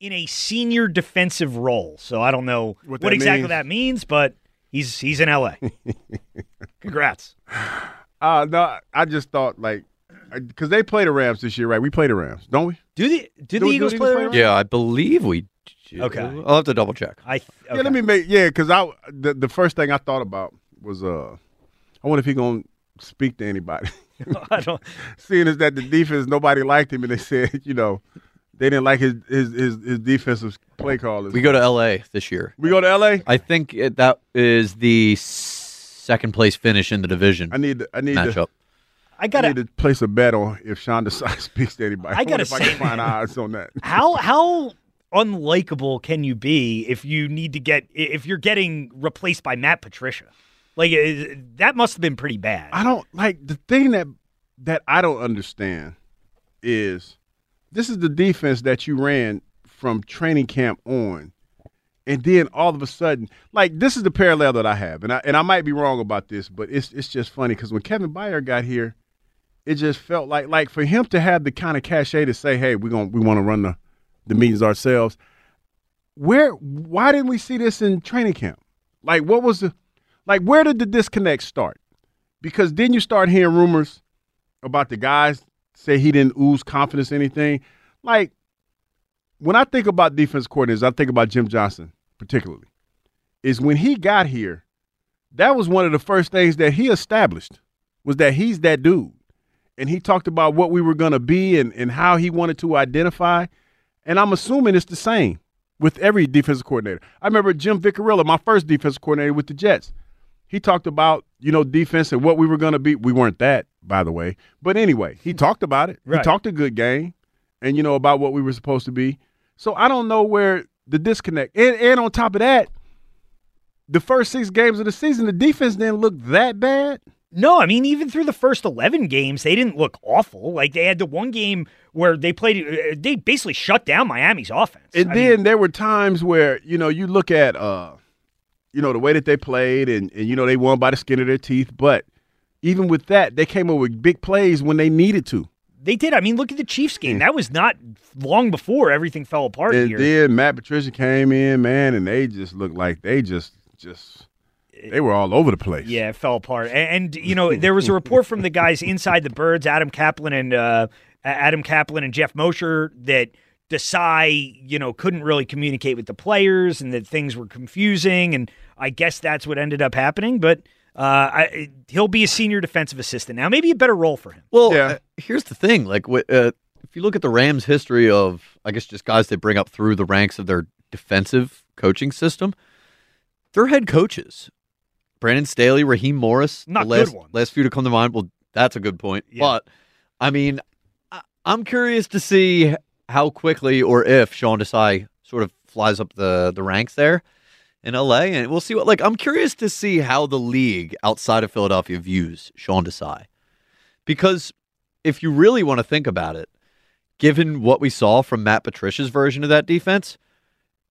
In a senior defensive role. So I don't know What what, that exactly means. that means, but he's he's in LA. Congrats. Uh, no, I just thought like because they play the Rams this year, right? We play the Rams, don't we? Do the do Do- the Eagles the play the Rams? Yeah, I believe we. do. Okay. I'll have to double check. I th- Yeah, let me make yeah, because I the, the first thing I thought about was uh, I wonder if he gonna speak to anybody. I don't. Seeing as that the defense nobody liked him, and they said you know they didn't like his his his, his defensive play callers. We go to L.A. this year. we go to L.A. I think it, that is the second place finish in the division I need to, I need to matchup. I I gotta. place a bet on if Sean Desai speaks to anybody. I wonder gotta if I say, find odds on that. How how unlikable can you be if you need to get if you're getting replaced by Matt Patricia? Like that must have been pretty bad. I don't like the thing that that I don't understand is this is the defense that you ran from training camp on, and then all of a sudden, like this is the parallel that I have, and I and I might be wrong about this, but it's it's just funny because when Kevin Byard got here, it just felt like like for him to have the kind of cachet to say, hey, we're gonna we want to run the the meetings ourselves. Where why didn't we see this in training camp? Like what was the like where did the disconnect start? Because then you start hearing rumors about the guys say he didn't ooze confidence in anything. Like when I think about defense coordinators, I think about Jim Johnson particularly. Is when he got here, that was one of the first things that he established was that he's that dude. And he talked about what we were going to be and, and how he wanted to identify. And I'm assuming it's the same with every defensive coordinator. I remember Jim Vechiarella, my first defensive coordinator with the Jets. He talked about, you know, defense and what we were going to be. We weren't that, by the way. But anyway, he talked about it. He talked a good game and, you know, about what we were supposed to be. So I don't know where the disconnect. And, and on top of that, the first six games of the season, the defense didn't look that bad. No, I mean even through the first eleven games, they didn't look awful. Like they had the one game where they played, uh, they basically shut down Miami's offense. And I then mean, there were times where, you know, you look at uh you know, the way that they played and, and you know, they won by the skin of their teeth, but even with that, they came up with big plays when they needed to. they did. I mean, look at the Chiefs game. That was not long before everything fell apart And here. then Matt Patricia came in, man, and they just looked like they just just they were all over the place. Yeah, it fell apart. And, and, you know, there was a report from the guys inside the Birds, Adam Caplan and uh, Adam Caplan and Geoff Mosher, that Desai, you know, couldn't really communicate with the players and that things were confusing. And I guess that's what ended up happening. But uh, I, he'll be a senior defensive assistant now. Maybe a better role for him. Well, Yeah. uh, here's the thing: like, uh, if you look at the Rams' history of, I guess, just guys they bring up through the ranks of their defensive coaching system, their head coaches, Brandon Staley, Raheem Morris, Not the last, good ones. last few to come to mind. Well, that's a good point. Yeah. But I mean, I, I'm curious to see how quickly or if Sean Desai sort of flies up the the ranks there in LA, and we'll see what. Like, I'm curious to see how the league outside of Philadelphia views Sean Desai, because if you really want to think about it, given what we saw from Matt Patricia's version of that defense,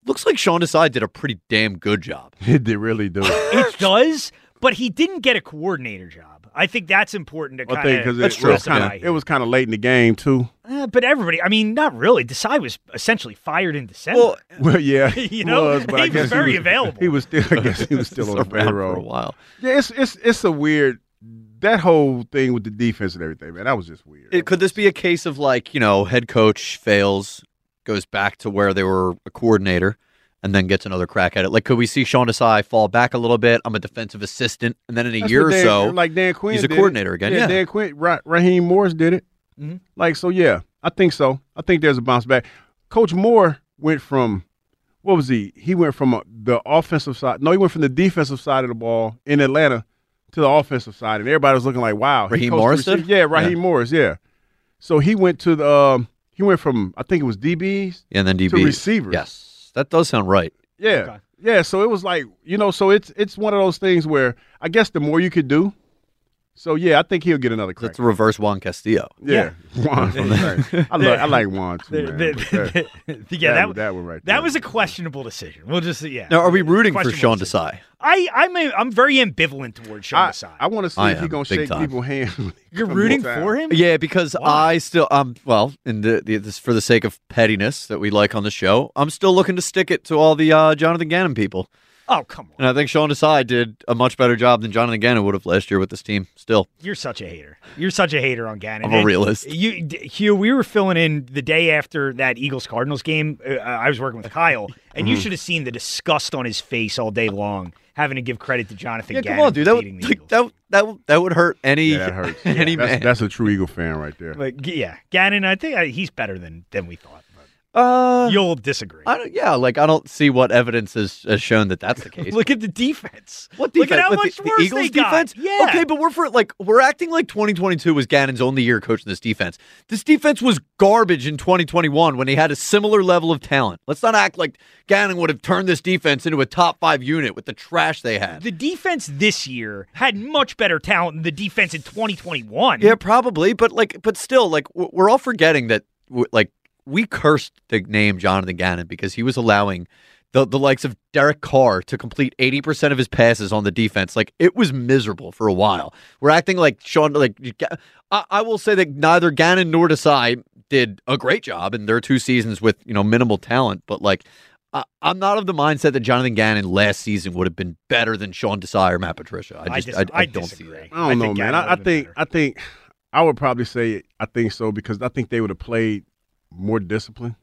looks like Sean Desai did a pretty damn good job. Did they really do. It does, but he didn't get a coordinator job. I think that's important to I kind think because That's it, true. was kind of it was kind of late in the game too. Uh, but everybody, I mean, not really. Desai was essentially fired in December. Well, Well, yeah, You he know, was, but I he was guess very he was, available. He was still, I guess, he was still it's on the around for a while. Yeah, it's it's it's a weird that whole thing with the defense and everything, man. That was just weird. It, could this be a case of like you know head coach fails, goes back to where they were a coordinator, and then gets another crack at it? Like, could we see Sean Desai fall back a little bit? I'm a defensive assistant, and then in a That's year what or so, like Dan Quinn, he's a did it. coordinator again, yeah. Dan Quinn, Ra- Raheem Morris did it. Mhm. Like so, yeah, I think so. I think there's a bounce back. Coach Moore went from what was he? He went from uh, the offensive side. No, he went from the defensive side of the ball in Atlanta to the offensive side, and everybody was looking like, "Wow." he Raheem Morris receivers. did? Yeah, Raheem Morris. Yeah. So he went to the. Um, he went from I think it was DBs and then DBs to receivers. Yes, that does sound right. Yeah. Okay. Yeah. So it was like, you know, so it's it's one of those things where I guess the more you could do. So yeah, I think he'll get another crack. That's a reverse Juan Castillo. yeah. Juan from the I like I like Juan too, man. the- that, yeah, that, that, that one right There. that there. was a questionable decision. We'll just yeah. Now, are we rooting for Sean decision. Desai? I I'm a, I'm very ambivalent towards Sean I, Desai. I want to see I if he's gonna shake time. people's hands. You're rooting for him? Yeah, because Why? I still um well, in the, the this for the sake of pettiness that we like on the show, I'm still looking to stick it to all the uh, Jonathan Gannon people, Oh come on, and I think Sean Desai did a much better job than Jonathan Gannon would have last year with this team. Still, you're such a hater. You're such a hater on Gannon. I'm a And realist. You, D- Hugh, we were filling in the day after that Eagles Cardinals game. Uh, I was working with Kyle, and Mm-hmm. you should have seen the disgust on his face all day long, having to give credit to Jonathan yeah, Gannon. come on, dude, that would the like, that that that would hurt any Yeah, that hurts. any that's, man. that's a true Eagle fan right there. But yeah, Gannon, I think uh, he's better than than we thought. Uh, you'll disagree. I don't, yeah, like I don't see what evidence has, has shown that that's the case. Look at the defense. What defense? Look at how much the, the worse Eagles they got. defense? Yeah. Okay, but we're for like we're acting like 2022 was Gannon's only year coaching this defense. This defense was garbage in 2021 when he had a similar level of talent. Let's not act like Gannon would have turned this defense into a top five unit with the trash they had. The defense this year had much better talent than the defense in 2021. Yeah, probably, but like, but still, like we're all forgetting that like we cursed the name Jonathan Gannon because he was allowing the the likes of Derek Carr to complete eighty percent of his passes on the defense. Like it was miserable for a while. We're acting like Sean. Like I, I will say that neither Gannon nor Desai did a great job in their two seasons with you know minimal talent, but like. I- I'm not of the mindset that Jonathan Gannon last season would have been better than Sean Desai or Matt Patricia. I I, just dis- I, I I don't see that. I don't know, man. I, I think better. I think I would probably say I think so because I think they would have played more discipline.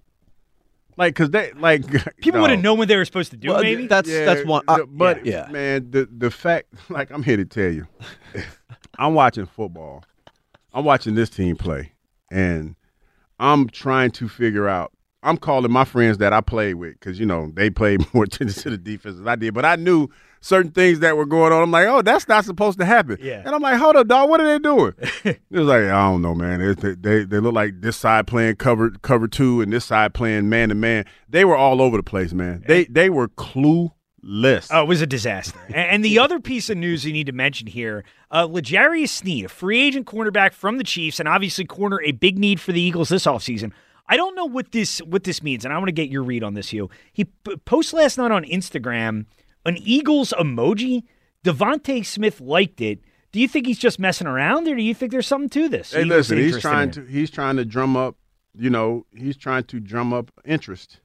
Like, cause they like people no. wouldn't know what they were supposed to do. Well, maybe that's Yeah, that's one. uh, but yeah. man, the the fact, like I'm here to tell you, I'm watching football. I'm watching this team play, and I'm trying to figure out. I'm calling my friends that I played with because you know they played more attention to the defense than I did, but I knew certain things that were going on. I'm like, oh, that's not supposed to happen. Yeah. And I'm like, hold up, dog, what are they doing? it was like, I don't know, man. It- They, they they look like this side playing cover cover two and this side playing man to man. They were all over the place, man. They they were clueless. Oh, it was a disaster. and, the other piece of news you need to mention here uh, L'Jarius Sneed, a free agent cornerback from the Chiefs, and obviously corner a big need for the Eagles this offseason. I don't know what this what this means, and I want to get your read on this, Hugh. He p- posted last night on Instagram an Eagles emoji. DeVonta Smith liked it. Do you think he's just messing around, or do you think there's something to this? Hey, Eagles listen, he's trying to he's trying to drum up, you know, he's trying to drum up interest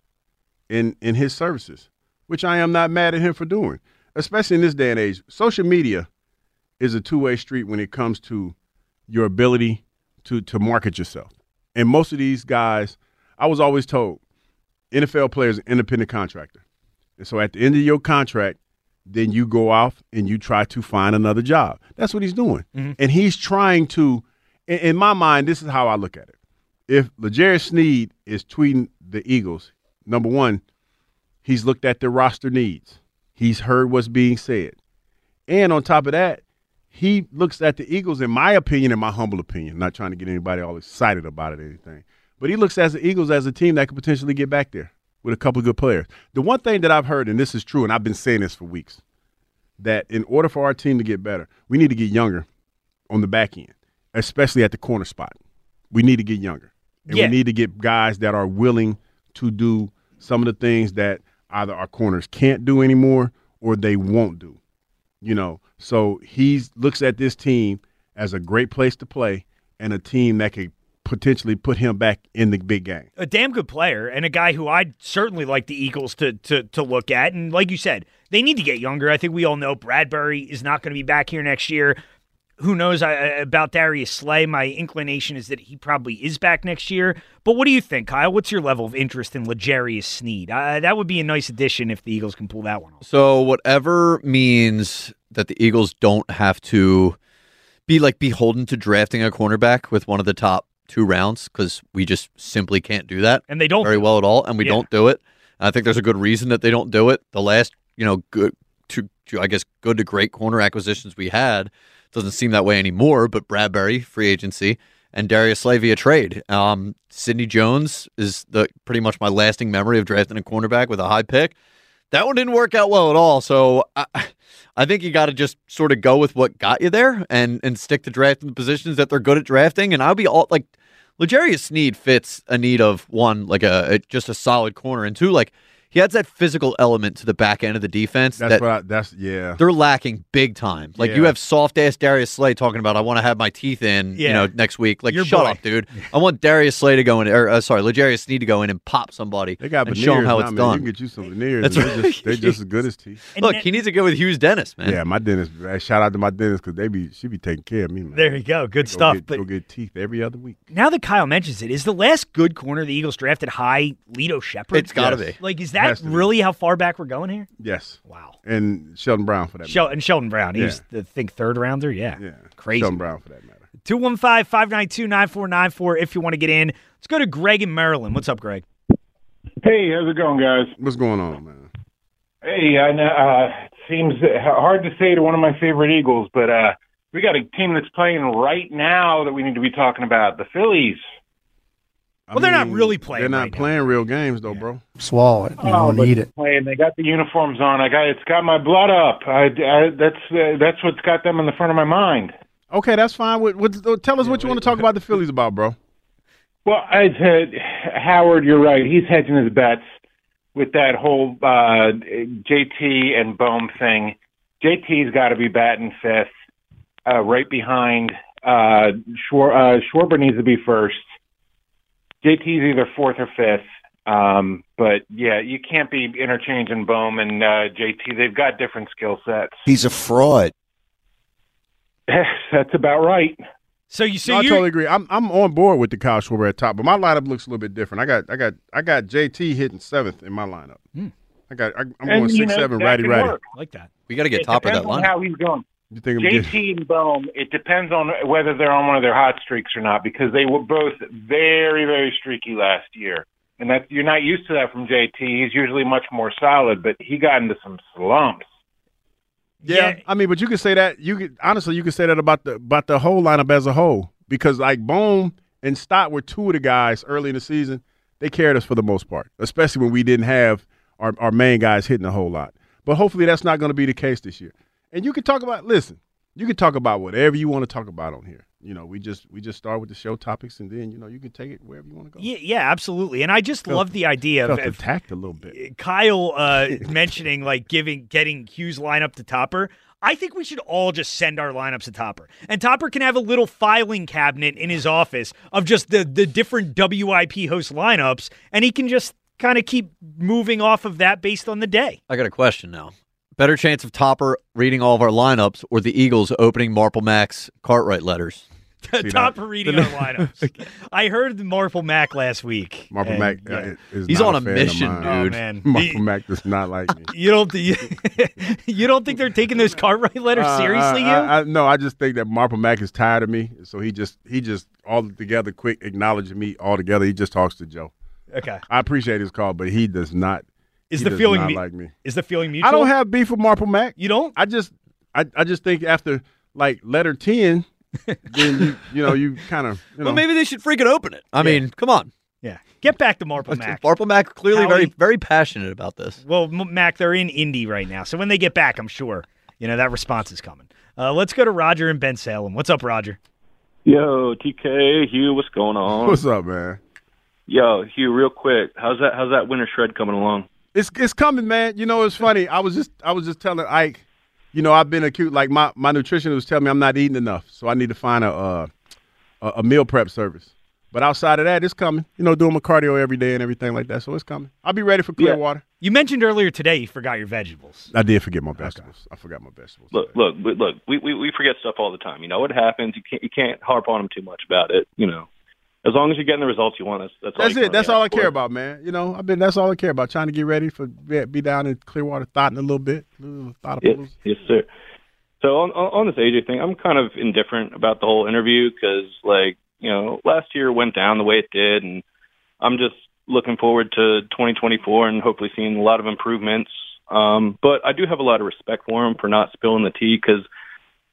in in his services, which I am not mad at him for doing. Especially in this day and age, social media is a two way street when it comes to your ability to to market yourself. And most of these guys, I was always told, NFL players are independent contractor, and so at the end of your contract, then you go off and you try to find another job. That's what he's doing. Mm-hmm. And he's trying to, in, in my mind, this is how I look at it. If L'Jarius Sneed is tweeting the Eagles, number one, he's looked at their roster needs. He's heard what's being said. And on top of that, he looks at the Eagles, in my opinion, in my humble opinion, not trying to get anybody all excited about it or anything, but he looks at the Eagles as a team that could potentially get back there with a couple of good players. The one thing that I've heard, and this is true, and I've been saying this for weeks, that in order for our team to get better, we need to get younger on the back end, especially at the corner spot. We need to get younger. And Yeah. we need to get guys that are willing to do some of the things that either our corners can't do anymore or they won't do. You know, so he looks at this team as a great place to play and a team that could potentially put him back in the big game. a damn good player and a guy who I'd certainly like the Eagles to to to look at. And like you said, they need to get younger. I think we all know Bradberry is not going to be back here next year. Who knows I, about Darius Slay? My inclination is that he probably is back next year. But what do you think, Kyle? What's your level of interest in L'Jarius Sneed? Uh, that would be a nice addition if the Eagles can pull that one off. So whatever means that the Eagles don't have to be like beholden to drafting a cornerback with one of the top two rounds because we just simply can't do that And they don't very well at all, and we Yeah. don't do it. And I think there's a good reason that they don't do it. The last, you know, good to, to I guess good to great corner acquisitions we had doesn't seem that way anymore. But Bradberry free agency and Darius Slay via trade. Um, Sidney Jones is the pretty much my lasting memory of drafting a cornerback with a high pick. That one didn't work out well at all. So I, I think you got to just sort of go with what got you there and and stick to drafting the positions that they're good at drafting. And I'll be all like, L'Jarius Sneed fits a need of one, like a, a just a solid corner, and two, like he adds that physical element to the back end of the defense That's that what I, that's yeah. they're lacking big time. Like you have soft ass Darius Slay talking about, I want to have my teeth in, you know, next week. Like, Your shut boy. up, dude. I want Darius Slay to go in, or uh, sorry, L'Jarius Sneed to go in and pop somebody They got and veneers show them how now, it's man. done. You can get you some veneers. That's and they're just, they're just as good as teeth. And Look, that- he needs to go with Hughes Dennis, man. Yeah, my dentist. man, Shout out to my dentist because they be she be taking care of me, man. There you go. Good Go stuff. Get, but go get teeth every other week. now that Kyle mentions it, is the last good corner the Eagles drafted high Lito Sheppard? It's got to Yes. be. Like, is Has that to be. really how far back we're going here? Yes, Wow. and Sheldon Brown for that. Shel- and Sheldon Brown, he Yeah. was, the think, third rounder. Yeah. matter. yeah, Crazy. Sheldon Brown for that matter. 215 592 9494 if you want to get in. Let's go to Greg in Maryland. What's up, Greg? Hey, how's it going, guys? What's going on, man? Hey, I know, uh, it seems hard to say to one of my favorite Eagles, but uh, we got a team that's playing right now that we need to be talking about the Phillies. I Well, they're not really playing They're not right now. playing real games though, bro. swallow it. You Oh, don't but eat it. Playing, they got the uniforms on. I got it's got my blood up. I, I that's uh, that's what's got them in the front of my mind. Okay, that's fine. What, what, tell us what you want to talk about the Phillies about, bro. Well, I said Howard, you're right. He's hedging his bets with that whole uh, JT and Bohm thing. JT's got to be batting fifth, uh, right behind uh, Schwar- uh, Schwarber needs to be first. JT's either fourth or fifth. Um, but yeah, you can't be interchanging Bohm and uh, JT. They've got different skill sets. He's a fraud. That's about right. So you see, No, I totally agree. I'm I'm on board with the Kyle Schwarber at top, but my lineup looks a little bit different. I got I got I got JT hitting seventh in my lineup. Hmm. I got I, I'm And, going six know, seven that righty righty. work. like that. We got to get It top of that depends on lineup. how he's going. You think I'm getting JT and Bohm, it depends on whether they're on one of their hot streaks or not because they were both very, very streaky last year. And that you're not used to that from JT. He's usually much more solid, but he got into some slumps. Yeah, Yeah. I mean, but you could say that. You could honestly, you could say that about the about the whole lineup as a whole because like Bohm and Stott were two of the guys early in the season. They carried us for the most part, especially when we didn't have our our main guys hitting a whole lot. But hopefully, that's not going to be the case this year. And you can talk about. Listen, you can talk about whatever you want to talk about on here. You know, we just we just start with the show topics, and then you know you can take it wherever you want to go. Yeah, yeah, absolutely. And I just Felt- love the idea of, Felt of attacked a little bit. Kyle uh, mentioning like giving getting Hughes lineup to Topper. I think we should all just send our lineups to Topper, and Topper can have a little filing cabinet in his office of just the the different WIP host lineups, and he can just kind of keep moving off of that based on the day. I got a question now. Better chance of Topper reading all of our lineups or the Eagles opening Marple Max Cartwright letters? Topper reading our lineups. I heard Marple Mac last week. Marple and, Mac yeah. uh, is He's not on a fan mission, mine. Oh dude. man, Marple He- Mac does not like me. you don't you, you don't think they're taking those Cartwright letters Uh, seriously? I, you? I, I, no, I just think that Marple Mac is tired of me, so he just he just all together quick acknowledging me all together. He just talks to Joe. okay. I appreciate his call, but he does not. Is he the does feeling not mu- like me? Is the feeling mutual? I don't have beef with Marple Mac. You don't? I just I, I just think after like letter ten, then you you know you kind of you know Well, maybe they should freaking open it. I mean, come on. Yeah. Get back to Marple Mac. Marple Mac clearly very Howie- very passionate about this. Well, Mac, they're in Indy right now, so when they get back, I'm sure you know that response is coming. Uh, let's go to Roger and Bensalem. What's up, Roger? Yo, TK, Hugh, what's going on? what's up, man? Yo, Hugh, real quick, how's that? How's that winter shred coming along? It's it's coming, man. You know, it's funny. I was just I was just telling Ike, you know, I've been acute. Like my my nutritionist was telling me I'm not eating enough, so I need to find a uh, a, a meal prep service. But outside of that, it's coming. You know, doing my cardio every day and everything like that. So it's coming. I'll be ready for clear Yeah. water. You mentioned earlier today you forgot your vegetables. I did forget my vegetables. I forgot my vegetables. Look, look, look. We, we we forget stuff all the time. You know what happens. You can't you can't harp on them too much about it. You know, as long as you're getting the results you want, that's that's. That's you it. That's all I care about, man. You know, I've been. That's all I care about. Trying to get ready for be be down in Clearwater, thoughting a little bit. Thought Yes, yes, sir. So on on on this AJ thing, I'm kind of indifferent about the whole interview because, like, you know, last year went down the way it did, and I'm just looking forward to 2024 and hopefully seeing a lot of improvements. Um, but I do have a lot of respect for him for not spilling the tea because,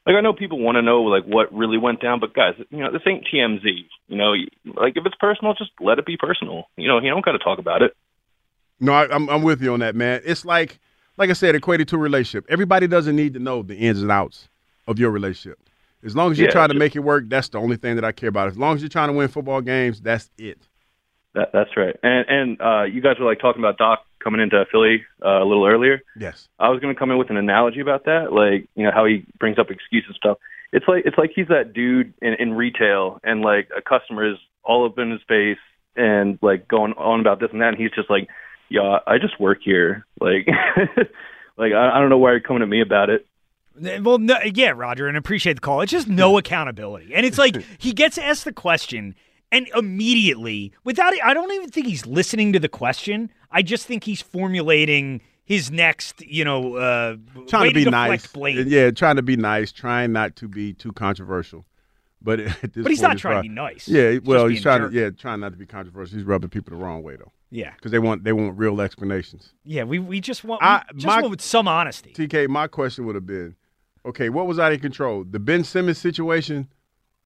like, I know people want to know like what really went down, but guys, you know, this ain't TMZ. You know, like if it's personal, just let it be personal. You know, you don't got to talk about it. No, I, I'm I'm with you on that, man. It's like like I said, equated to a relationship. Everybody doesn't need to know the ins and outs of your relationship. As long as you're Yeah, trying to make it work, that's the only thing that I care about. As long as you're trying to win football games, that's it. That, that's right. And and uh, you guys were like talking about Doc coming into Philly uh, a little earlier. Yes. I was going to come in with an analogy about that, like you know how he brings up excuses and stuff. It's like it's like he's that dude in, in retail, and like a customer is all up in his face and like going on about this and that, and he's just like, "Yeah, I just work here." Like, like I, I don't know why you're coming at me about it. Well, no, yeah, Roger, and appreciate the call. It's just no accountability, and it's like he gets asked the question, and immediately, without it, I don't even think he's listening to the question. I just think he's formulating his next, you know, uh, Trying to be deflect nice. Yeah, trying to be nice, trying not to be too controversial. But But he's point, not it's trying to be nice. Yeah, He's well, he's trying a to yeah, trying not to be controversial. He's rubbing people the wrong way though. Yeah. because they want they want real explanations. Yeah, we, we just want I- we just my- want with some honesty. TK, my question would have been, okay, what was out of control? The Ben Simmons situation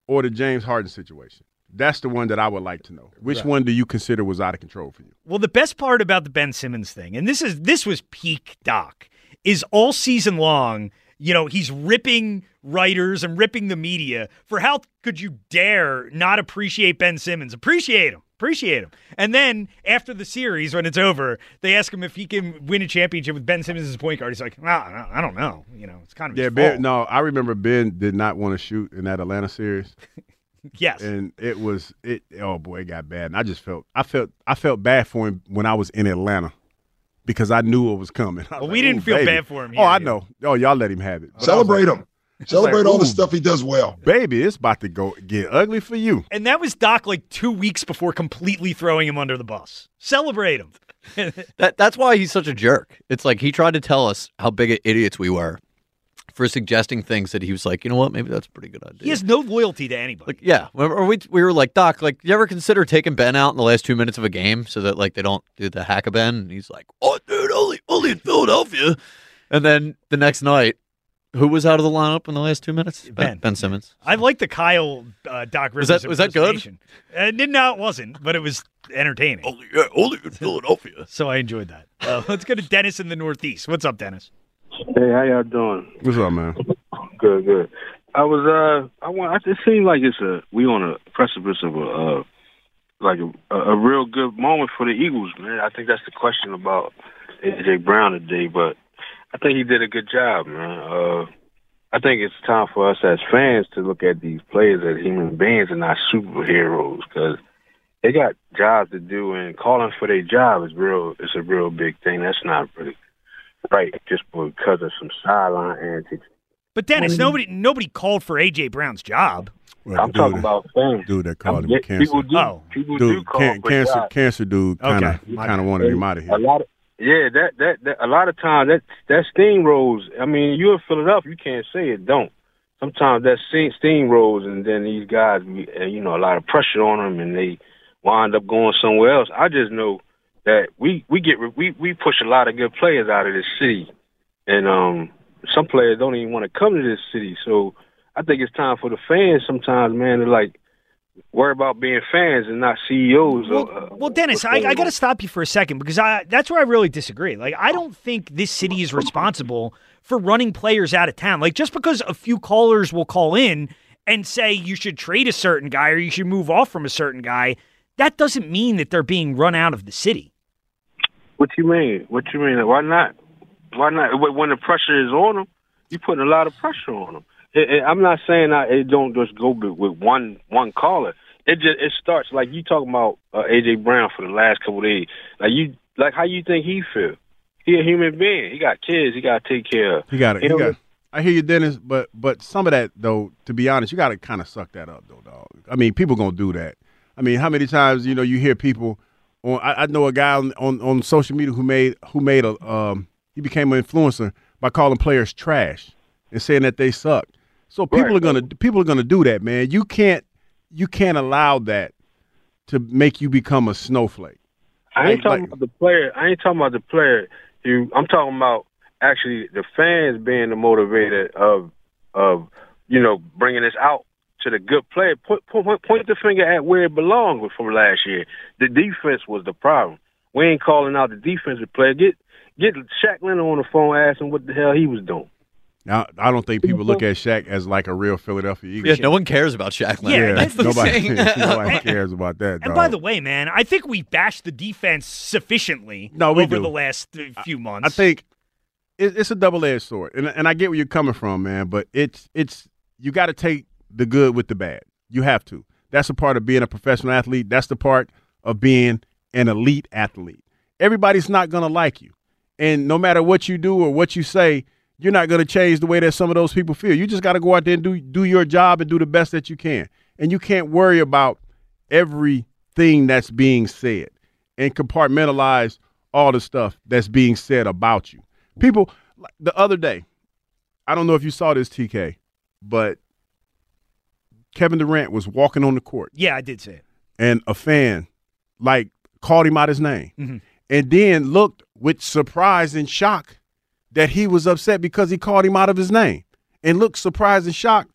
or the James Harden situation? That's the one that I would like to know. Which Right. one do you consider was out of control for you? Well, the best part about the Ben Simmons thing, and this is this was peak Doc, is all season long. You know, he's ripping writers and ripping the media for how could you dare not appreciate Ben Simmons? Appreciate him. Appreciate him. And then after the series, when it's over, they ask him if he can win a championship with Ben Simmons as point guard. He's like, no, no, I don't know. You know, it's kind of Yeah, Ben. fault. No, I remember Ben did not want to shoot in that Atlanta series. Yes. and it was it. Oh boy, it got bad, and I just felt I felt I felt bad for him when I was in Atlanta because I knew what was coming. Was Well, we didn't feel baby." bad for him Oh, I know. Oh, y'all let him have it. But Celebrate like- him. Celebrate all the stuff he does well. Baby, it's about to go get ugly for you. And that was Doc like two weeks before completely throwing him under the bus. Celebrate him. That that's why he's such a jerk. It's like he tried to tell us how big of idiots we were for suggesting things that he was like, you know what, maybe that's a pretty good idea. He has no loyalty to anybody. Like, yeah, or we we were like, Doc, like, you ever consider taking Ben out in the last two minutes of a game so that like they don't do the hack of Ben? And he's like, oh, dude, only only in Philadelphia. And then the next night, who was out of the lineup in the last two minutes? Ben. Ben Simmons. I like the Kyle uh, Doc Rivers. Was that- was that good? Uh, no, it wasn't, but it was entertaining. Only, yeah, only in Philadelphia. So I enjoyed that. Uh, let's go to Dennis in the Northeast. What's up, Dennis? Hey, how y'all doing? What's up, man? Good, good. I was uh, I want. It seems like it's a we on a precipice of a uh, like a, a real good moment for the Eagles, man. I think that's the question about AJ Brown today, but I think he did a good job, man. Uh, I think it's time for us as fans to look at these players as human beings and not superheroes, because they got jobs to do, and calling for their job is real. It's a real big thing. That's not really right, just because of some sideline antics. But Dennis, When- nobody nobody called for AJ Brown's job. Well, I'm talking dude- about fans. Dude that called him Yeah, cancer. People do. Oh. people do call can, for cancer, jobs. cancer dude, kind of, Okay, kind of wanted him out of here. A lot of yeah, that, that that a lot of times that that steam rolls. I mean, you're in Philadelphia, you can't say it don't. Sometimes that steam rolls, and then these guys, uh, you know, a lot of pressure on them, and they wind up going somewhere else. I just know that we we get we we push a lot of good players out of this city, and um, some players don't even want to come to this city. So I think it's time for the fans sometimes, man, to like worry about being fans and not CEOs. Well, uh, well Dennis, I, I got to stop you for a second because I that's where I really disagree. Like, I don't think this city is responsible for running players out of town. Like, just because a few callers will call in and say you should trade a certain guy or you should move off from a certain guy, that doesn't mean that they're being run out of the city. What you mean? What you mean? Why not? Why not? When the pressure is on them, you putting a lot of pressure on them. It, it, I'm not saying I, it don't just go with with one one caller. It just it starts like you talking about uh, AJ Brown for the last couple of days. Like you, like how you think he feel? He a human being. He got kids. He got to take care of. He got it. He got. I hear you, Dennis, but but some of that though, to be honest, you got to kind of suck that up, though, dog. I mean, people gonna do that. I mean, how many times you know you hear people on? I, I know a guy on, on on social media who made who made a um he became an influencer by calling players trash and saying that they suck. So people Right. are gonna people are gonna do that, man. You can't you can't allow that to make you become a snowflake. I ain't Like- talking like- about the player. I ain't talking about the player. You, I'm talking about actually the fans being the motivator of of you know bringing this out to the good player. Point, point, point the finger at where it belonged from last year. The defense was the problem. We ain't calling out the defensive player. Get get Shaq Leonard on the phone, asking what the hell he was doing. Now, I don't think people look at Shaq as like a real Philadelphia Eagle. Yeah, no one cares about Shaq Yeah, Leonard. that's the nobody, thing. nobody cares about that. And dog. by the way, man, I think we bashed the defense sufficiently No, we over do. the last few months. I think it's a double edged sword, and and I get where you're coming from, man. But it's it's you got to take the good with the bad. You have to. That's a part of being a professional athlete. That's the part of being an elite athlete. Everybody's not gonna like you, and no matter what you do or what you say, you're not gonna change the way that some of those people feel. You just got to go out there and do do your job and do the best that you can, and you can't worry about everything that's being said and compartmentalize all the stuff that's being said about you. People, the other day, I don't know if you saw this, TK, but Kevin Durant was walking on the court yeah, I did say it. and a fan like called him out his name Mhm. and then looked with surprise and shock that he was upset because he called him out of his name and looked surprised and shocked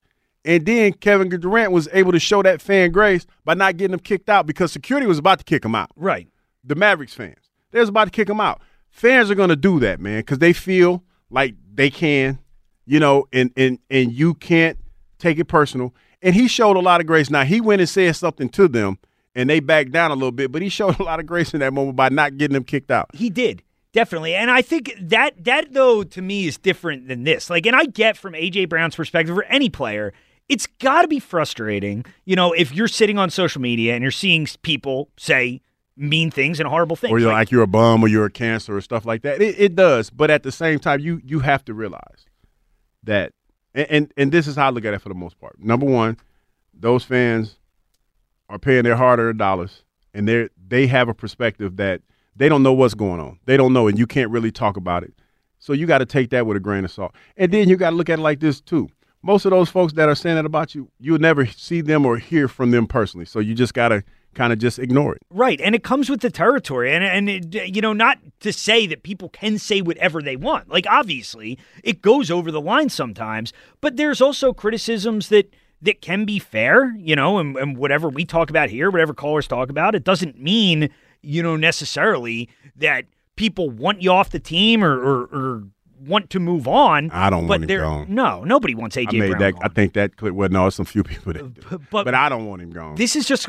and then Kevin Durant was able to show that fan grace by not getting him kicked out because security was about to kick him out Right. the Mavericks fans. They was about to kick him out. Fans are going to do that, man, because they feel like they can, you know, and and and you can't take it personal. And he showed a lot of grace. Now he went and said something to them, and they backed down a little bit, but he showed a lot of grace in that moment by not getting them kicked out. He did. Definitely. And I think that that though to me is different than this. Like and I get from AJ Brown's perspective or any player, it's got to be frustrating, you know, if you're sitting on social media and you're seeing people say mean things and horrible things. Or you're Like, like you're a bum or you're a cancer or stuff like that. It, it does, but at the same time, you you have to realize that, and, and and this is how I look at it for the most part. Number one, those fans are paying their hard-earned dollars, and they they have a perspective that they don't know what's going on. They don't know, and you can't really talk about it. So you got to take that with a grain of salt, and then you got to look at it like this too. Most of those folks that are saying that about you, you'll never see them or hear from them personally. So you just got to kind of just ignore it. Right, and it comes with the territory, and and it, you know, not to say that people can say whatever they want. Like obviously, it goes over the line sometimes, but there's also criticisms that that can be fair, you know, and, and whatever we talk about here, whatever callers talk about, it doesn't mean you know necessarily that people want you off the team or or, or want to move on. I don't but want him gone. No, nobody wants AJ I made Brown that. gone. I think that clip. Well, no, it's some few people that, do. But- but- but I don't want him gone. This is just,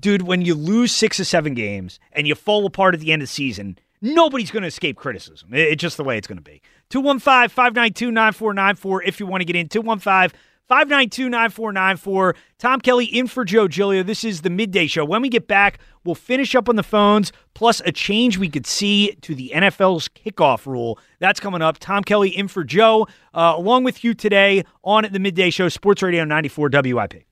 dude, when you lose six or seven games and you fall apart at the end of the season, nobody's going to escape criticism. It's just the way it's going to be. 215 592 9494 if you want to get in. 215 592 9494. Tom Kelly in for Joe Giglio. This is the midday show. When we get back, we'll finish up on the phones, plus a change we could see to the NFL's kickoff rule. That's coming up. Tom Kelly in for Joe, uh, along with you today on the midday show, Sports Radio 94 WIP.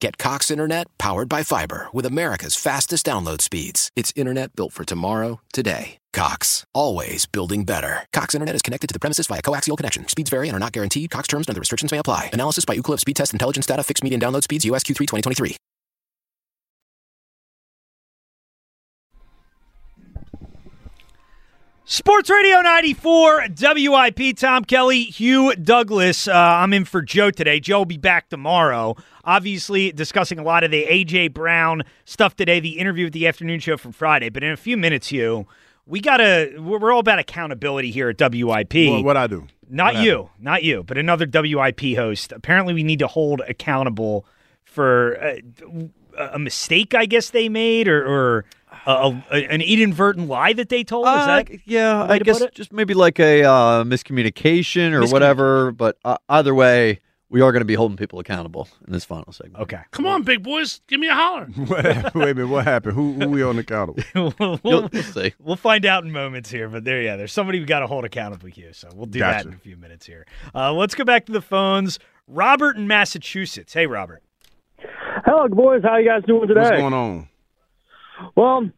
Get Cox Internet powered by fiber with America's fastest download speeds. It's internet built for tomorrow, today. Cox, always building better. Cox Internet is connected to the premises via coaxial connection. Speeds vary and are not guaranteed. Cox terms and other restrictions may apply. Analysis by Ookla Speed Test Intelligence Data. Fixed median download speeds. USQ3 2023. Sports Radio 94, WIP, Tom Kelly, Hugh Douglas. Uh, I'm in for Joe today. Joe will be back tomorrow. Obviously, discussing a lot of the A.J. Brown stuff today, the interview with the afternoon show from Friday. But in a few minutes, you, we got to, we're all about accountability here at WIP. Well, what I do? Not What you, not you, but another WIP host. Apparently, we need to hold accountable for uh, a mistake, I guess they made, or, or a, a, an inadvertent lie that they told. Is Uh, yeah, I guess just maybe like a uh, miscommunication or Miscommunication. whatever. But uh, either way, we are going to be holding people accountable in this final segment. Okay. Come on, big boys, give me a holler. What happened? Wait a minute. What happened? Who, who we on accountable? we'll, You'll, you'll see. we'll find out in moments here, but there, yeah, there's somebody we got to hold accountable here. So we'll do that in a few minutes here. Uh, let's go back to the phones. Robert in Massachusetts. Hey, Robert. Hello, boys. How you guys doing today? What's going on? Well,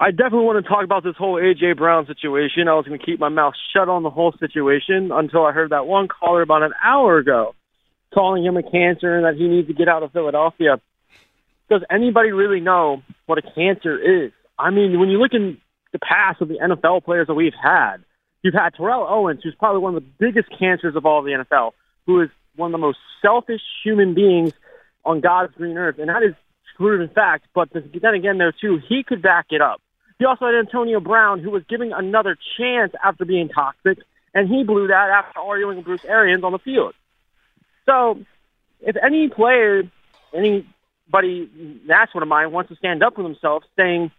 I definitely want to talk about this whole AJ Brown situation. I was going to keep my mouth shut on the whole situation until I heard that one caller about an hour ago calling him a cancer and that he needs to get out of Philadelphia. Does anybody really know what a cancer is? I mean, when you look in the past of the NFL players that we've had, you've had Terrell Owens, who's probably one of the biggest cancers of all of the NFL, who is one of the most selfish human beings on God's green earth, and that is proven fact. But then again, there too, he could back it up. You also had Antonio Brown, who was giving another chance after being toxic, and he blew that after arguing with Bruce Arians on the field. So, if any player, anybody, that's one of mine, wants to stand up for themselves, saying,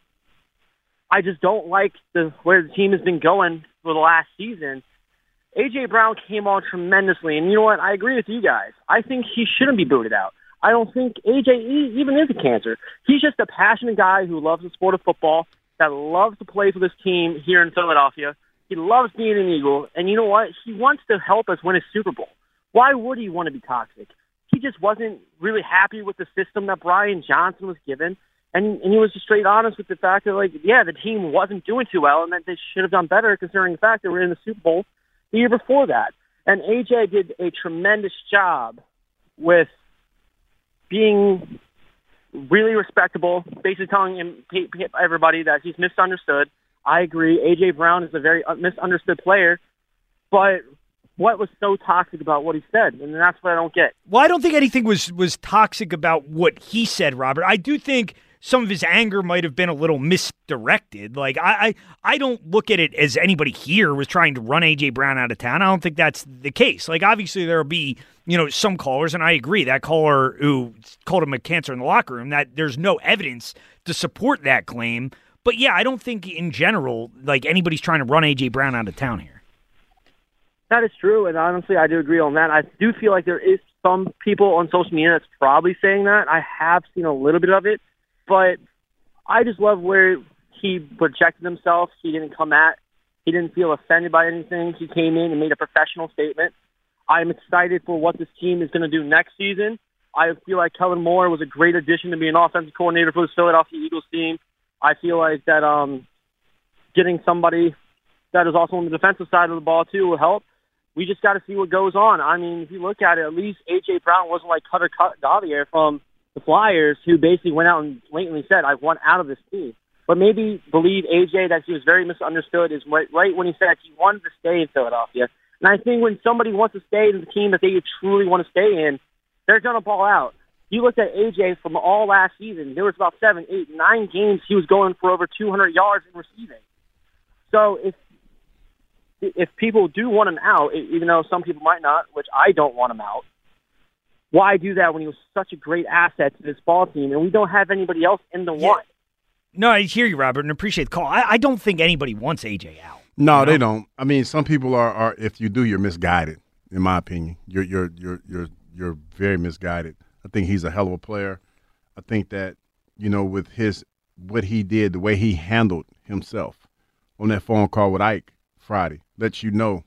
"I just don't like the where the team has been going for the last season." AJ Brown came on tremendously, and you know what? I agree with you guys. I think he shouldn't be booted out. I don't think AJ even is a cancer. He's just a passionate guy who loves the sport of football, that loves to play for this team here in Philadelphia. He loves being an Eagle, and you know what? He wants to help us win a Super Bowl. Why would he want to be toxic? He just wasn't really happy with the system that Brian Johnson was given, and and he was just straight honest with the fact that like, yeah, the team wasn't doing too well, and that they should have done better considering the fact that we're in the Super Bowl the year before that. And AJ did a tremendous job with being really respectable, basically telling him, everybody that he's misunderstood. I agree. AJ Brown is a very misunderstood player, but what was so toxic about what he said? And that's what I don't get. Well, I don't think anything was was toxic about what he said, Robert. I do think some of his anger might have been a little misdirected. Like I, I, I don't look at it as anybody here was trying to run AJ Brown out of town. I don't think that's the case. Like obviously there'll be you know some callers, and I agree that caller who called him a cancer in the locker room that there's no evidence to support that claim. But yeah, I don't think in general like anybody's trying to run AJ Brown out of town here. That is true, and honestly, I do agree on that. I do feel like there is some people on social media that's probably saying that. I have seen a little bit of it, but I just love where he projected himself. He didn't come at, he didn't feel offended by anything. He came in and made a professional statement. I'm excited for what this team is going to do next season. I feel like Kellen Moore was a great addition to be an offensive coordinator for the Philadelphia Eagles team. I feel like that um, getting somebody that is also on the defensive side of the ball too will help. We just got to see what goes on. I mean, if you look at it, at least AJ Brown wasn't like Cutter Gauthier from the Flyers, who basically went out and blatantly said, "I want out of this team." But maybe believe AJ that he was very misunderstood is right, when he said he wanted to stay in Philadelphia. And I think when somebody wants to stay in the team that they truly want to stay in, they're to ball out. You looked at AJ from all last season. There was about seven, eight, nine games he was going for over 200 yards in receiving. So if if people do want him out, e- even though some people might not, which I don't want him out, why do that when he was such a great asset to this ball team and we don't have anybody else in the one? No, I hear you, Robert, and appreciate the call. I, I don't think anybody wants AJ out. No, You they don't. I mean, some people are, are. If you do, you're misguided. In my opinion, you're you're you're you're you're very misguided. I think he's a hell of a player. I think that you know with his what he did, the way he handled himself on that phone call with Ike Friday, lets you know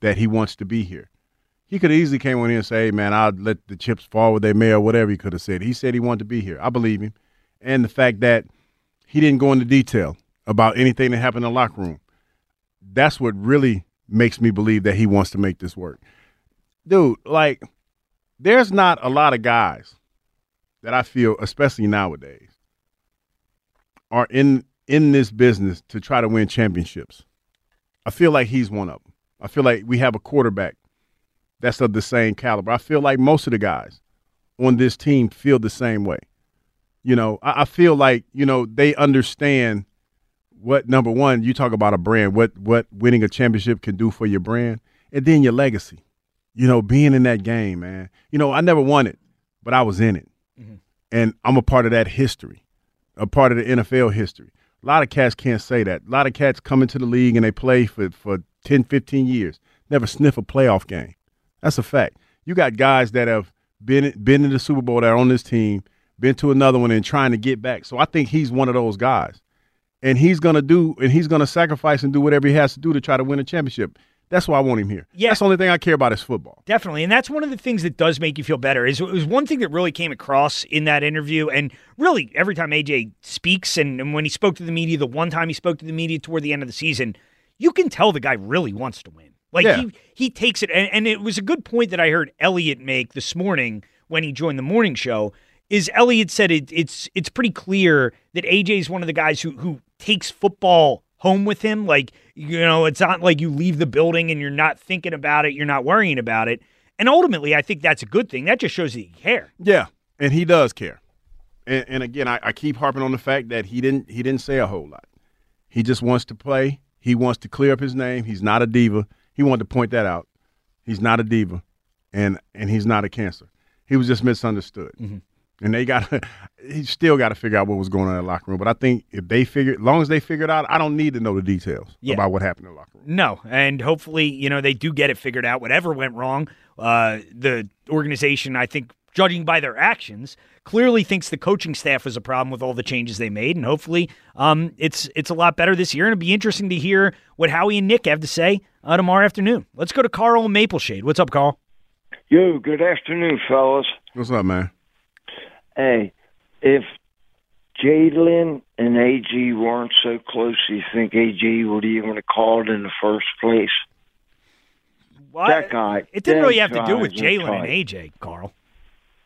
that he wants to be here. He could easily came on here and say, "Hey, man, I'll let the chips fall where they may," or whatever he could have said. He said he wanted to be here. I believe him, and the fact that he didn't go into detail about anything that happened in the locker room that's what really makes me believe that he wants to make this work. Dude, like, there's not a lot of guys that I feel, especially nowadays, are in in this business to try to win championships. I feel like he's one of them. I feel like we have a quarterback that's of the same caliber. I feel like most of the guys on this team feel the same way. You know, I, I feel like, you know, they understand what number one you talk about a brand what what winning a championship can do for your brand and then your legacy you know being in that game man you know i never won it but i was in it mm-hmm. and i'm a part of that history a part of the nfl history a lot of cats can't say that. A lot of cats come into the league and they play for for 10 15 years never sniff a playoff game. That's a fact. You got guys that have been been in the super bowl that are on this team been to another one and trying to get back. So i think he's one of those guys. And he's gonna do and he's gonna sacrifice and do whatever he has to do to try to win a championship. That's why I want him here. Yeah. That's the only thing I care about is football. Definitely. And that's one of the things that does make you feel better. Is it was one thing that really came across in that interview and really every time AJ speaks and, and when he spoke to the media, the one time he spoke to the media toward the end of the season, you can tell the guy really wants to win. Like Yeah. he he takes it and, and it was a good point that I heard Elliot make this morning when he joined the morning show. Is Elliot said it, it's it's pretty clear that AJ is one of the guys who who takes football home with him. Like you know, it's not like you leave the building and you're not thinking about it, you're not worrying about it. And ultimately, I think that's a good thing. That just shows that you care. Yeah, and he does care. And, and again, I, I keep harping on the fact that he didn't he didn't say a whole lot. He just wants to play. He wants to clear up his name. He's not a diva. He wanted to point that out. He's not a diva, and and he's not a cancer. He was just misunderstood. Mm-hmm. And they got he still got to figure out what was going on in the locker room. But I think if they figure, as long as they figure it out, I don't need to know the details Yeah. about what happened in the locker room. No, and hopefully, you know, they do get it figured out. Whatever went wrong, uh, the organization, I think, judging by their actions, clearly thinks the coaching staff was a problem with all the changes they made, and hopefully, um, it's it's a lot better this year. And it'll be interesting to hear what Howie and Nick have to say uh, tomorrow afternoon. Let's go to Carl in Maple Shade. What's up, Carl? Yo, good afternoon, fellas. What's up, man? Hey, if Jalen and AJ weren't so close, you think AJ would even have called in the first place? Well, that guy. It didn't really have to do with Jalen and. AJ, Carl.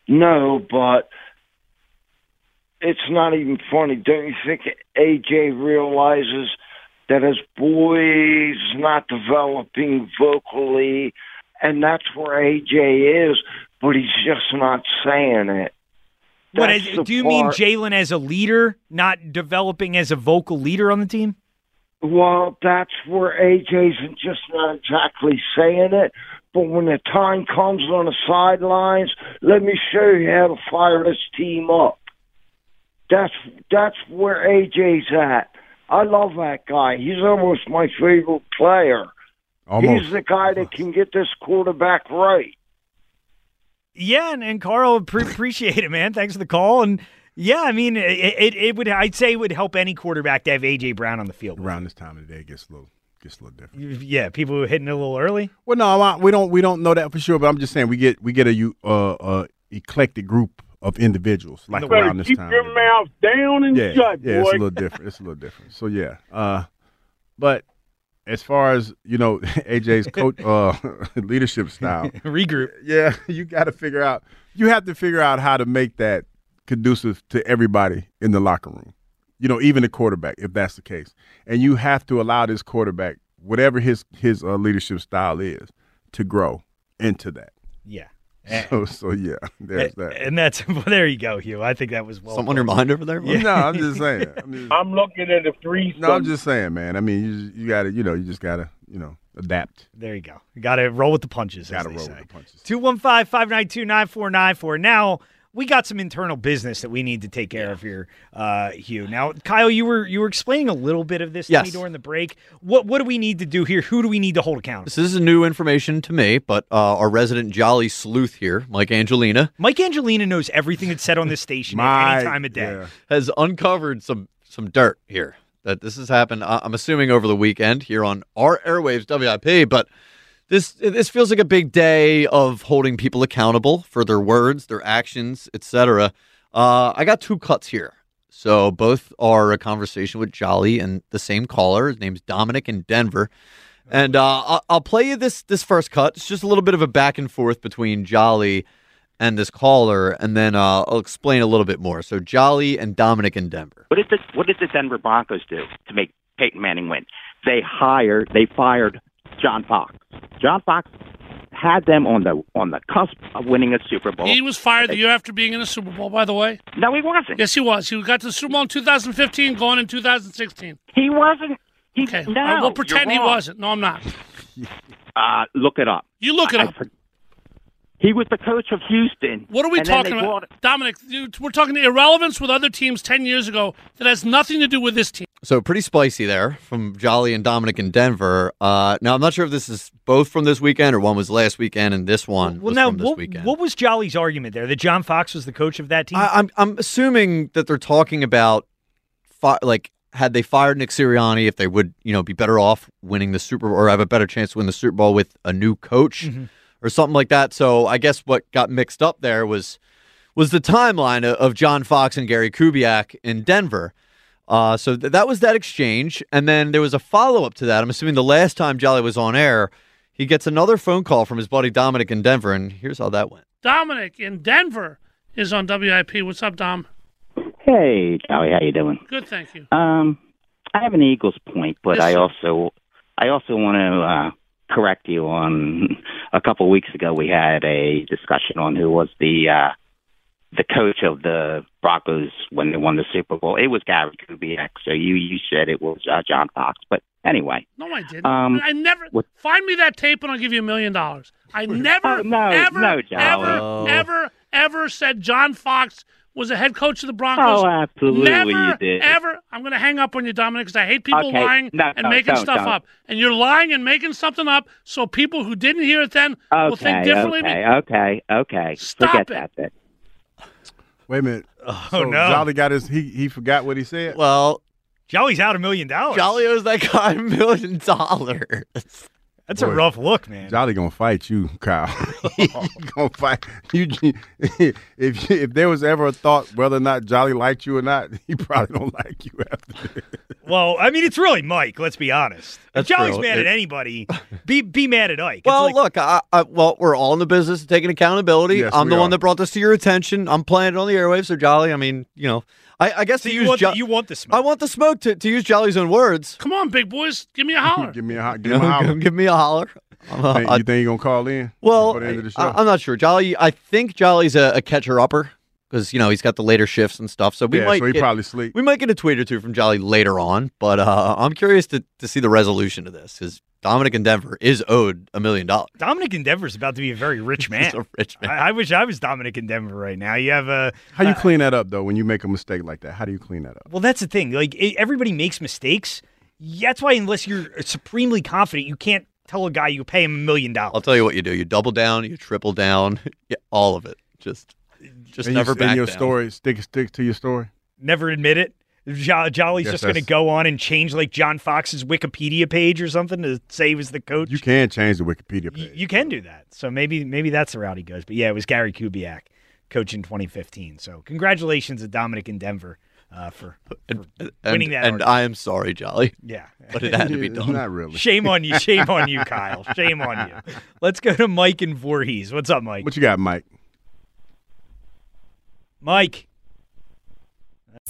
No, but it's not even funny. Don't you think AJ realizes that his boy's not developing vocally, and that's where AJ is, but he's just not saying it. What That's is, the do you mean part- Jalen as a leader, not developing as a vocal leader on the team? Well, that's where AJ's just not exactly saying it. But when the time comes on the sidelines, let me show you how to fire this team up. That's that's where AJ's at. I love that guy. He's almost my favorite player. Almost. He's the guy that can get this quarterback right. Yeah, and, and Carl, pre- appreciate it, man. Thanks for the call. And yeah, I mean, it, it, it would, I'd say, it would help any quarterback to have AJ Brown on the field. Around this time of the day, it gets a little gets a little different. Yeah, people were hitting it a little early. Well, no, I- we don't we don't know that for sure. But I'm just saying we get we get a uh, uh, eclectic group of individuals like You better around this keep time. your of mouth down and yeah, shut, yeah, boy. it's a little different. It's a little different. So yeah, uh, but as far as you know, AJ's coach uh, leadership style, regroup. Yeah, you got to figure out. You have to figure out how to make that conducive to everybody in the locker room. You know, even the quarterback, if that's the case, and you have to allow this quarterback, whatever his his uh, leadership style is, to grow into that. Yeah. Eh. So, so yeah, there's and, that. and that's well, there you go, Hugh. I think that was well. Something on your mind over there? Yeah. No, I'm just saying. I'm, just, I'm looking at a three. no, I'm just saying, man. I mean, you you gotta, you know, you just gotta, you know, adapt. There you go. You got to roll with the punches. Gotta roll say. with the punches. 215 592 9494. Now, we got some internal business that we need to take care of here, uh, Hugh. Now, Kyle, you were you were explaining a little bit of this to me Yes. during the break. What what do we need to do here? Who do we need to hold accountable? This is new information to me, but uh, our resident jolly sleuth here, Mike Angelina, Mike Angelina knows everything that's said on this station at any time of day. yeah. has uncovered some some dirt here. That this has happened. I'm assuming over the weekend here on our airwaves WIP, but this this feels like a big day of holding people accountable for their words, their actions, etc. Uh, I got two cuts here. So both are a conversation with Jolly and the same caller. His name's Dominic in Denver. And uh, I'll, play you this this first cut. It's just a little bit of a back and forth between Jolly and this caller, and then uh, I'll explain a little bit more. So Jolly and Dominic in Denver. What did the What did the Denver Broncos do to make Peyton Manning win? They hired, they fired John Fox. John Fox had them on the on the cusp of winning a Super Bowl. He was fired the year after being in a Super Bowl, by the way. No, he wasn't. Yes, he was. He got to the Super Bowl in 2015, going in 2016. He wasn't. He, okay, no, I will pretend he wasn't. No, I'm not. Uh, look it up. You look it I- up. He was the coach of Houston. What are we talking about? brought- Dominic, you- we're talking irrelevance with other teams 10 years ago that has nothing to do with this team. So pretty spicy there from Jolly and Dominic in Denver. Uh, now I'm not sure if this is both from this weekend or one was last weekend and this one Well, was now, from this what, weekend. what was Jolly's argument there? That John Fox was the coach of that team? I, I'm I'm assuming that they're talking about fi- like had they fired Nick Sirianni, if they would you know be better off winning the Super Bowl or have a better chance to win the Super Bowl with a new coach Mm-hmm. Or something like that. So I guess what got mixed up there was was the timeline of, of John Fox and Gary Kubiak in Denver. Uh, so th- that was that exchange, and then there was a follow up to that. I'm assuming the last time Jolly was on air, he gets another phone call from his buddy Dominic in Denver, and here's how that went. Dominic in Denver is on WIP. What's up, Dom? Hey, Jolly, how you doing? Good, thank you. Um, I have an Eagles point, but Yes, I also I also want to uh, correct you on a couple of weeks ago we had a discussion on who was the uh, the coach of the Broncos when they won the Super Bowl. It was Gary Kubiak. So you you said it was uh, John Fox, but anyway. No, I didn't. Um, I never. what- Find me that tape and I'll give you a million dollars. I never, Oh, no, ever, no, ever, Oh. ever, ever said John Fox was a head coach of the Broncos. Oh, absolutely Never, you did. ever. I'm going to hang up on you, Dominic, because I hate people Okay, lying no, and no, making stuff don't. up. And you're lying and making something up so people who didn't hear it then will think differently. okay, okay, okay. Stop Forget it. that then. Wait a minute. Oh, so no. Jolly got his. He he forgot what he said. Well, Jolly's out a million dollars. Jolly owes that guy a million dollars. That's a rough look, man. Jolly gonna fight you, Kyle. he gonna fight you. If if there was ever a thought whether or not Jolly liked you or not, he probably don't like you after this. Well, I mean, it's really Mike. Let's be honest. That's if Jolly's true. mad It- at anybody, be be mad at Ike. It's Well, like- look, I, I, well, we're all in the business of taking accountability. Yes, I'm the are. one that brought this to your attention. I'm playing it on the airwaves, so Jolly. I mean, you know, I, I guess so to you use want Jo- the, you want the smoke. I want the smoke to, to use Jolly's own words. Come on, big boys. Give me a holler. Give me a hot. You Give him a holler. give me a holler. I'm Think- you think he gonna call in? well, the end of the show? I, am not sure. Jolly, I think Jolly's a, a catcher upper because you know he's got the later shifts and stuff. So we yeah, might so he get, probably sleep. we might get a tweet or two from Jolly later on. But uh, I'm curious to, to see the resolution to this because Dominic in Denver is owed a million dollars. Dominic in is about to be a very rich man. He's a rich man. I, I wish I was Dominic in Denver right now. You have a How do you uh, clean that up though? When you make a mistake like that, how do you clean that up? well, that's the thing. Like it, everybody makes mistakes. That's why, unless you're supremely confident, you can't tell a guy you pay him a million dollars. I'll tell you what you do. You double down, you triple down, yeah, all of it. Just just and never you, back and your down. story stick stick to your story. Never admit it. Jo- Jolly's Yes, just going to go on and change like John Fox's Wikipedia page or something to say he was the coach. You can change the Wikipedia Y- you can do that. So maybe maybe that's the route he goes. But yeah, it was Gary Kubiak, coach in 2015. So congratulations to Dominic in Denver uh, for, for and, winning that. and argument. I am sorry, Jolly, yeah. but it had to be done. Not really. Shame on you. Shame on you, Kyle. Shame on you. Let's go to Mike and Voorhees. What's up, Mike? What you got, Mike? Mike.